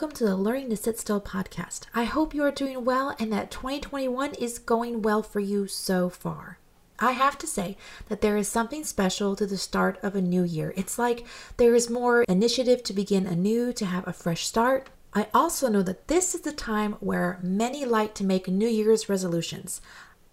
Welcome to the Learning to Sit Still podcast. I hope you are doing well and that 2021 is going well for you so far. I have to say that there is something special to the start of a new year. It's like there is more initiative to begin anew, to have a fresh start. I also know that this is the time where many like to make New Year's resolutions.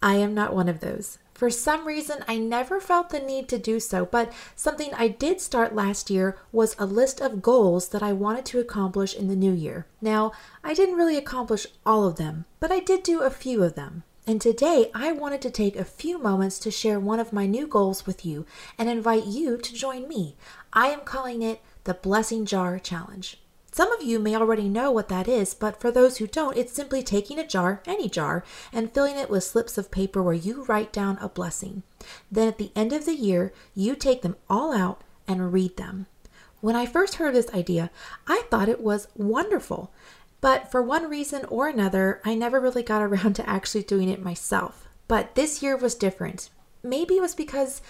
I am not one of those. For some reason, I never felt the need to do so, but something I did start last year was a list of goals that I wanted to accomplish in the new year. Now, I didn't really accomplish all of them, but I did do a few of them. And today, I wanted to take a few moments to share one of my new goals with you and invite you to join me. I am calling it the Blessing Jar Challenge. Some of you may already know what that is, but for those who don't, it's simply taking a jar, any jar, and filling it with slips of paper where you write down a blessing. Then at the end of the year, you take them all out and read them. When I first heard this idea, I thought it was wonderful. But for one reason or another, I never really got around to actually doing it myself. But this year was different. Maybe it was because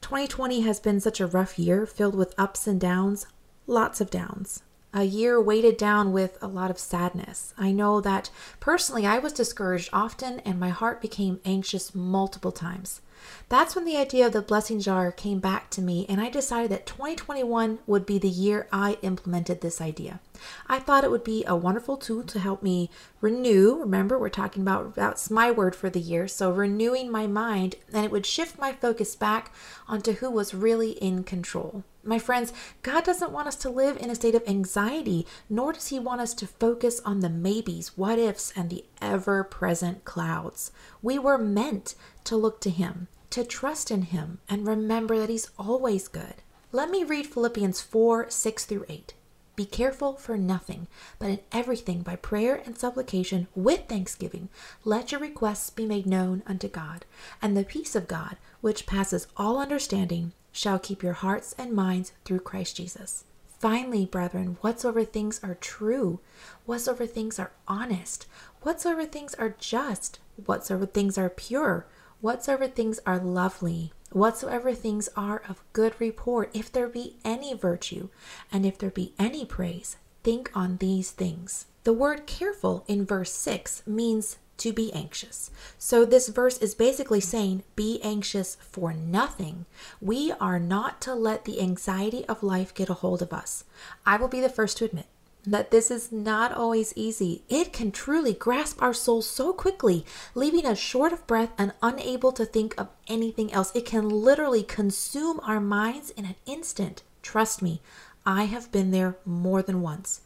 2020 has been such a rough year filled with ups and downs, lots of downs a year weighted down with a lot of sadness. I know that personally I was discouraged often and my heart became anxious multiple times. That's when the idea of the blessing jar came back to me, and I decided that 2021 would be the year I implemented this idea. I thought it would be a wonderful tool to help me renew. Remember, we're talking about that's my word for the year, so renewing my mind, and it would shift my focus back onto who was really in control. My friends, God doesn't want us to live in a state of anxiety, nor does He want us to focus on the maybes, what ifs, and the ever present clouds. We were meant to look to Him, to trust in Him, and remember that He's always good. Let me read Philippians 4 6 through 8. Be careful for nothing, but in everything by prayer and supplication with thanksgiving, let your requests be made known unto God. And the peace of God, which passes all understanding, shall keep your hearts and minds through Christ Jesus. Finally, brethren, whatsoever things are true, whatsoever things are honest, whatsoever things are just, whatsoever things are pure, whatsoever things are lovely, whatsoever things are of good report, if there be any virtue, and if there be any praise, think on these things. The word careful in verse 6 means to be anxious. So, this verse is basically saying, be anxious for nothing. We are not to let the anxiety of life get a hold of us. I will be the first to admit that this is not always easy. It can truly grasp our souls so quickly, leaving us short of breath and unable to think of anything else. It can literally consume our minds in an instant. Trust me, I have been there more than once.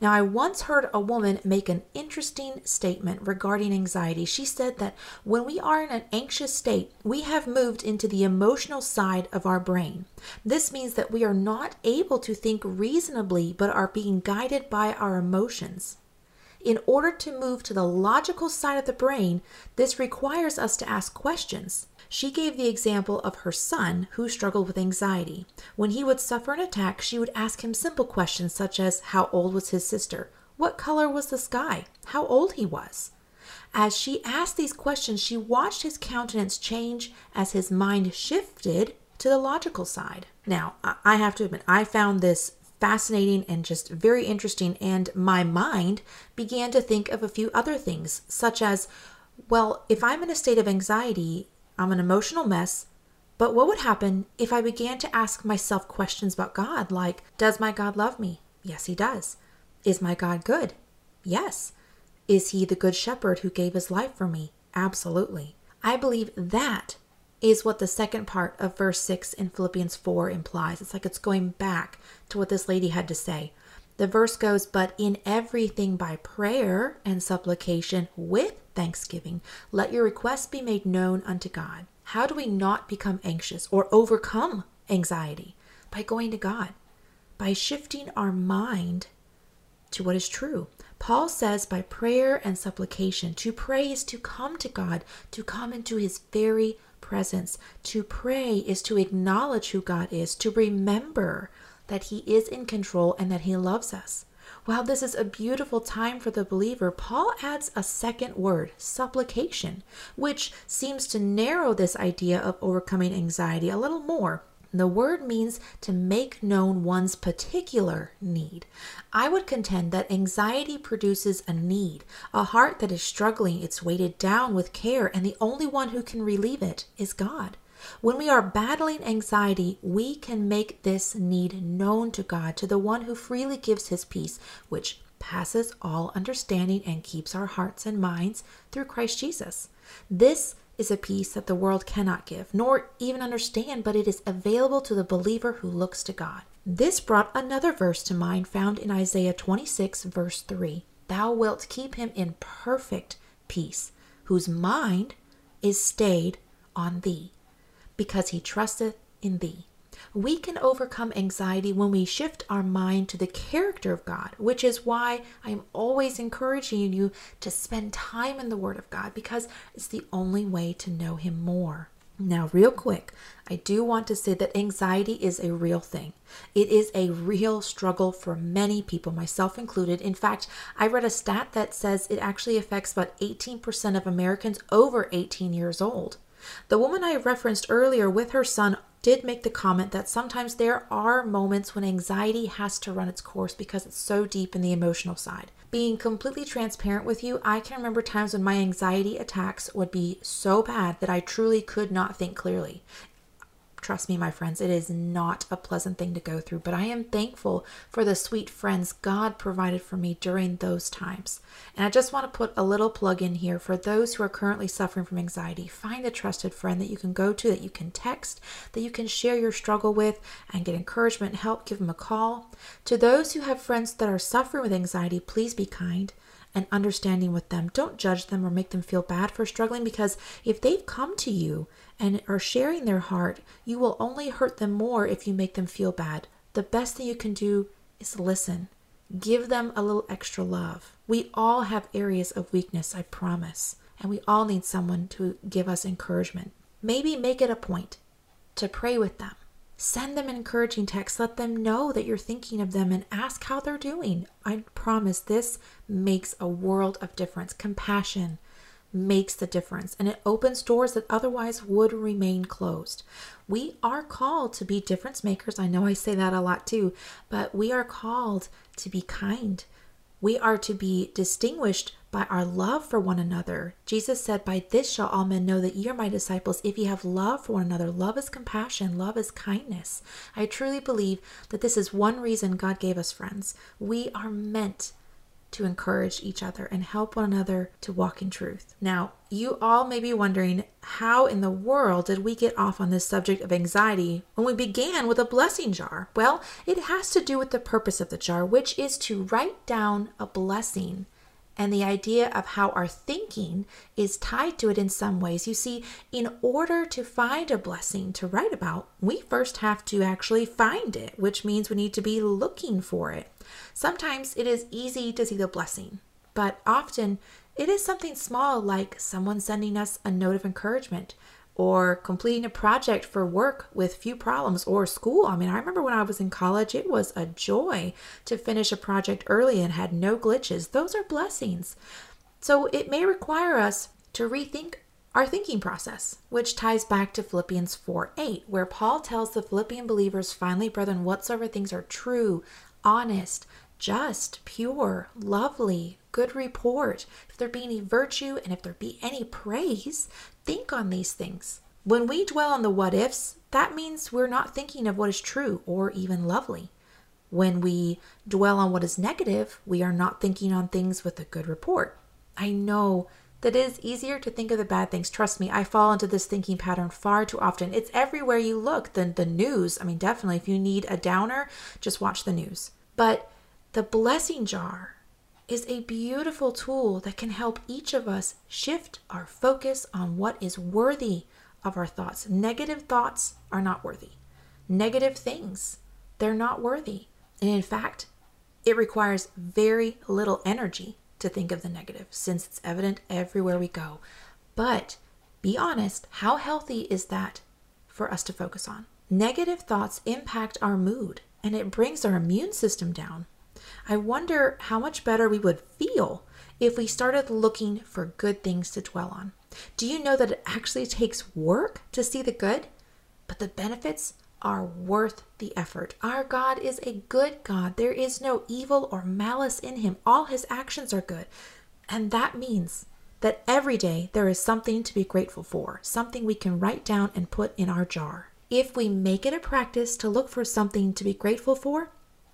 Now, I once heard a woman make an interesting statement regarding anxiety. She said that when we are in an anxious state, we have moved into the emotional side of our brain. This means that we are not able to think reasonably but are being guided by our emotions. In order to move to the logical side of the brain, this requires us to ask questions. She gave the example of her son who struggled with anxiety. When he would suffer an attack, she would ask him simple questions such as how old was his sister? What color was the sky? How old he was? As she asked these questions, she watched his countenance change as his mind shifted to the logical side. Now, I have to admit, I found this fascinating and just very interesting. And my mind began to think of a few other things, such as, well, if I'm in a state of anxiety, I'm an emotional mess. But what would happen if I began to ask myself questions about God, like, Does my God love me? Yes, he does. Is my God good? Yes. Is he the good shepherd who gave his life for me? Absolutely. I believe that is what the second part of verse 6 in Philippians 4 implies. It's like it's going back to what this lady had to say. The verse goes, But in everything by prayer and supplication with thanksgiving, let your requests be made known unto God. How do we not become anxious or overcome anxiety? By going to God, by shifting our mind to what is true. Paul says by prayer and supplication, to pray is to come to God, to come into his very presence. To pray is to acknowledge who God is, to remember that He is in control and that He loves us. While this is a beautiful time for the believer, Paul adds a second word, supplication, which seems to narrow this idea of overcoming anxiety a little more. The word means to make known one's particular need. I would contend that anxiety produces a need, a heart that is struggling, it's weighted down with care, and the only one who can relieve it is God. When we are battling anxiety, we can make this need known to God, to the one who freely gives his peace, which passes all understanding and keeps our hearts and minds through Christ Jesus. This is a peace that the world cannot give, nor even understand, but it is available to the believer who looks to God. This brought another verse to mind found in Isaiah 26, verse 3. Thou wilt keep him in perfect peace, whose mind is stayed on thee, because he trusteth in thee. We can overcome anxiety when we shift our mind to the character of God, which is why I'm always encouraging you to spend time in the Word of God because it's the only way to know Him more. Now, real quick, I do want to say that anxiety is a real thing. It is a real struggle for many people, myself included. In fact, I read a stat that says it actually affects about 18% of Americans over 18 years old. The woman I referenced earlier with her son did make the comment that sometimes there are moments when anxiety has to run its course because it's so deep in the emotional side. Being completely transparent with you, I can remember times when my anxiety attacks would be so bad that I truly could not think clearly. Trust me, my friends, it is not a pleasant thing to go through, but I am thankful for the sweet friends God provided for me during those times. And I just want to put a little plug in here for those who are currently suffering from anxiety. Find a trusted friend that you can go to, that you can text, that you can share your struggle with, and get encouragement help. Give them a call. To those who have friends that are suffering with anxiety, please be kind and understanding with them. Don't judge them or make them feel bad for struggling because if they've come to you and are sharing their heart, you will only hurt them more if you make them feel bad. The best thing you can do is listen. Give them a little extra love. We all have areas of weakness, I promise, and we all need someone to give us encouragement. Maybe make it a point to pray with them Send them encouraging texts. Let them know that you're thinking of them and ask how they're doing. I promise this makes a world of difference. Compassion makes the difference and it opens doors that otherwise would remain closed. We are called to be difference makers. I know I say that a lot too, but we are called to be kind. We are to be distinguished by our love for one another. Jesus said, By this shall all men know that ye are my disciples, if ye have love for one another. Love is compassion, love is kindness. I truly believe that this is one reason God gave us friends. We are meant to encourage each other and help one another to walk in truth. Now, you all may be wondering how in the world did we get off on this subject of anxiety when we began with a blessing jar? Well, it has to do with the purpose of the jar, which is to write down a blessing and the idea of how our thinking is tied to it in some ways. You see, in order to find a blessing to write about, we first have to actually find it, which means we need to be looking for it. Sometimes it is easy to see the blessing, but often it is something small like someone sending us a note of encouragement or completing a project for work with few problems or school. I mean, I remember when I was in college, it was a joy to finish a project early and had no glitches. Those are blessings. So it may require us to rethink our thinking process, which ties back to Philippians 4 8, where Paul tells the Philippian believers, finally, brethren, whatsoever things are true, honest, just, pure, lovely, good report, if there be any virtue and if there be any praise, think on these things. When we dwell on the what ifs, that means we're not thinking of what is true or even lovely. When we dwell on what is negative, we are not thinking on things with a good report. I know that it is easier to think of the bad things. Trust me, I fall into this thinking pattern far too often. It's everywhere you look. The, the news, I mean, definitely, if you need a downer, just watch the news. But the blessing jar is a beautiful tool that can help each of us shift our focus on what is worthy of our thoughts. Negative thoughts are not worthy. Negative things, they're not worthy. And in fact, it requires very little energy to think of the negative since it's evident everywhere we go. But be honest, how healthy is that for us to focus on? Negative thoughts impact our mood and it brings our immune system down. I wonder how much better we would feel if we started looking for good things to dwell on. Do you know that it actually takes work to see the good? But the benefits are worth the effort. Our God is a good God. There is no evil or malice in him. All his actions are good. And that means that every day there is something to be grateful for, something we can write down and put in our jar. If we make it a practice to look for something to be grateful for,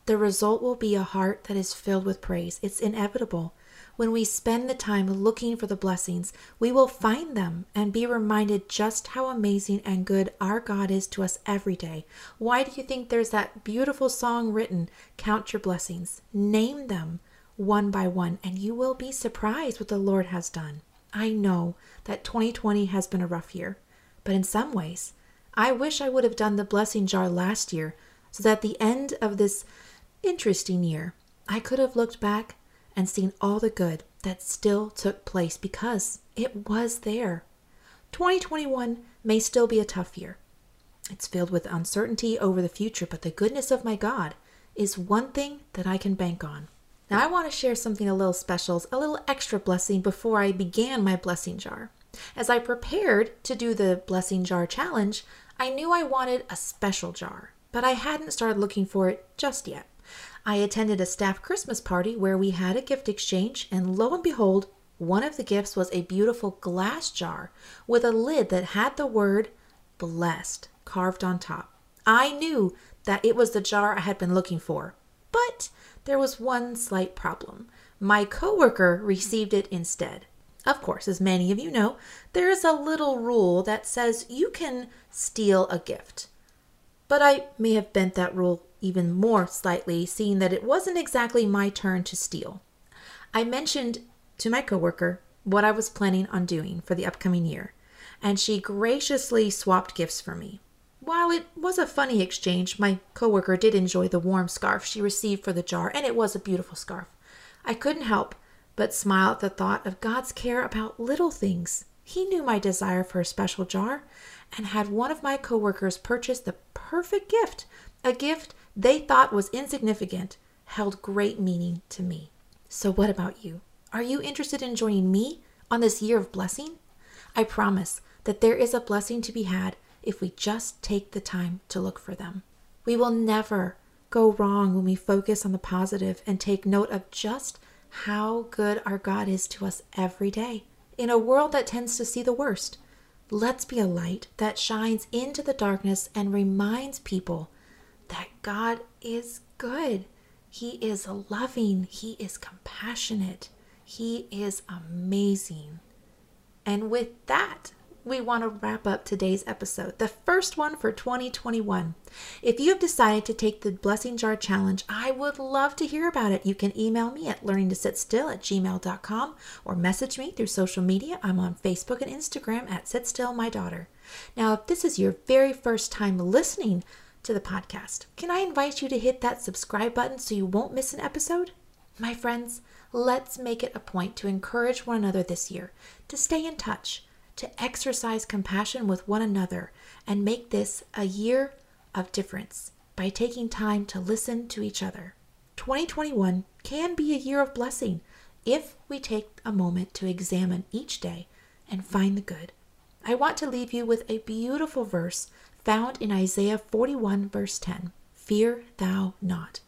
the result will be a heart that is filled with praise. It's inevitable. When we spend the time looking for the blessings, we will find them and be reminded just how amazing and good our God is to us every day. Why do you think there's that beautiful song written, Count Your Blessings? Name them one by one, and you will be surprised what the Lord has done. I know that 2020 has been a rough year, but in some ways, I wish I would have done the blessing jar last year so that at the end of this interesting year, I could have looked back and seen all the good that still took place because it was there. 2021 may still be a tough year. It's filled with uncertainty over the future, but the goodness of my God is one thing that I can bank on. Now, I want to share something a little special, a little extra blessing before I began my blessing jar. As I prepared to do the blessing jar challenge, I knew I wanted a special jar, but I hadn't started looking for it just yet. I attended a staff Christmas party where we had a gift exchange, and lo and behold, one of the gifts was a beautiful glass jar with a lid that had the word blessed carved on top. I knew that it was the jar I had been looking for, but there was one slight problem. My coworker received it instead. Of course, as many of you know, there is a little rule that says you can steal a gift. But I may have bent that rule even more slightly, seeing that it wasn't exactly my turn to steal. I mentioned to my coworker what I was planning on doing for the upcoming year, and she graciously swapped gifts for me. While it was a funny exchange, my coworker did enjoy the warm scarf she received for the jar, and it was a beautiful scarf. I couldn't help but smile at the thought of God's care about little things. He knew my desire for a special jar and had one of my coworkers purchase the perfect gift, a gift they thought was insignificant, held great meaning to me. So, what about you? Are you interested in joining me on this year of blessing? I promise that there is a blessing to be had if we just take the time to look for them. We will never go wrong when we focus on the positive and take note of just how good our God is to us every day. In a world that tends to see the worst, let's be a light that shines into the darkness and reminds people that God is good. He is loving, He is compassionate, He is amazing. And with that, we want to wrap up today's episode, the first one for 2021. If you have decided to take the Blessing Jar Challenge, I would love to hear about it. You can email me at learningtositstill at gmail.com or message me through social media. I'm on Facebook and Instagram at Sit Still My Daughter. Now, if this is your very first time listening to the podcast, can I invite you to hit that subscribe button so you won't miss an episode? My friends, let's make it a point to encourage one another this year, to stay in touch to exercise compassion with one another and make this a year of difference by taking time to listen to each other. 2021 can be a year of blessing if we take a moment to examine each day and find the good. I want to leave you with a beautiful verse found in Isaiah 41, verse 10 Fear thou not.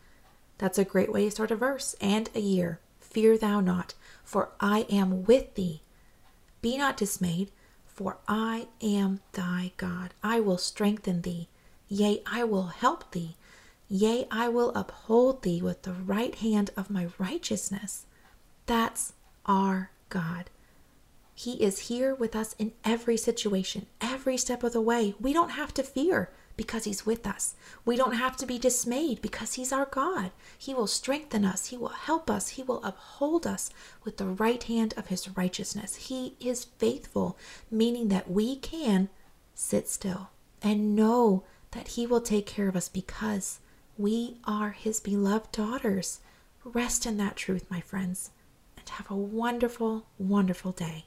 That's a great way to start a verse and a year. Fear thou not, for I am with thee. Be not dismayed, for I am thy God. I will strengthen thee. Yea, I will help thee. Yea, I will uphold thee with the right hand of my righteousness. That's our God. He is here with us in every situation, every step of the way. We don't have to fear because He's with us. We don't have to be dismayed because He's our God. He will strengthen us, He will help us, He will uphold us with the right hand of His righteousness. He is faithful, meaning that we can sit still and know that He will take care of us because we are His beloved daughters. Rest in that truth, my friends, and have a wonderful, wonderful day.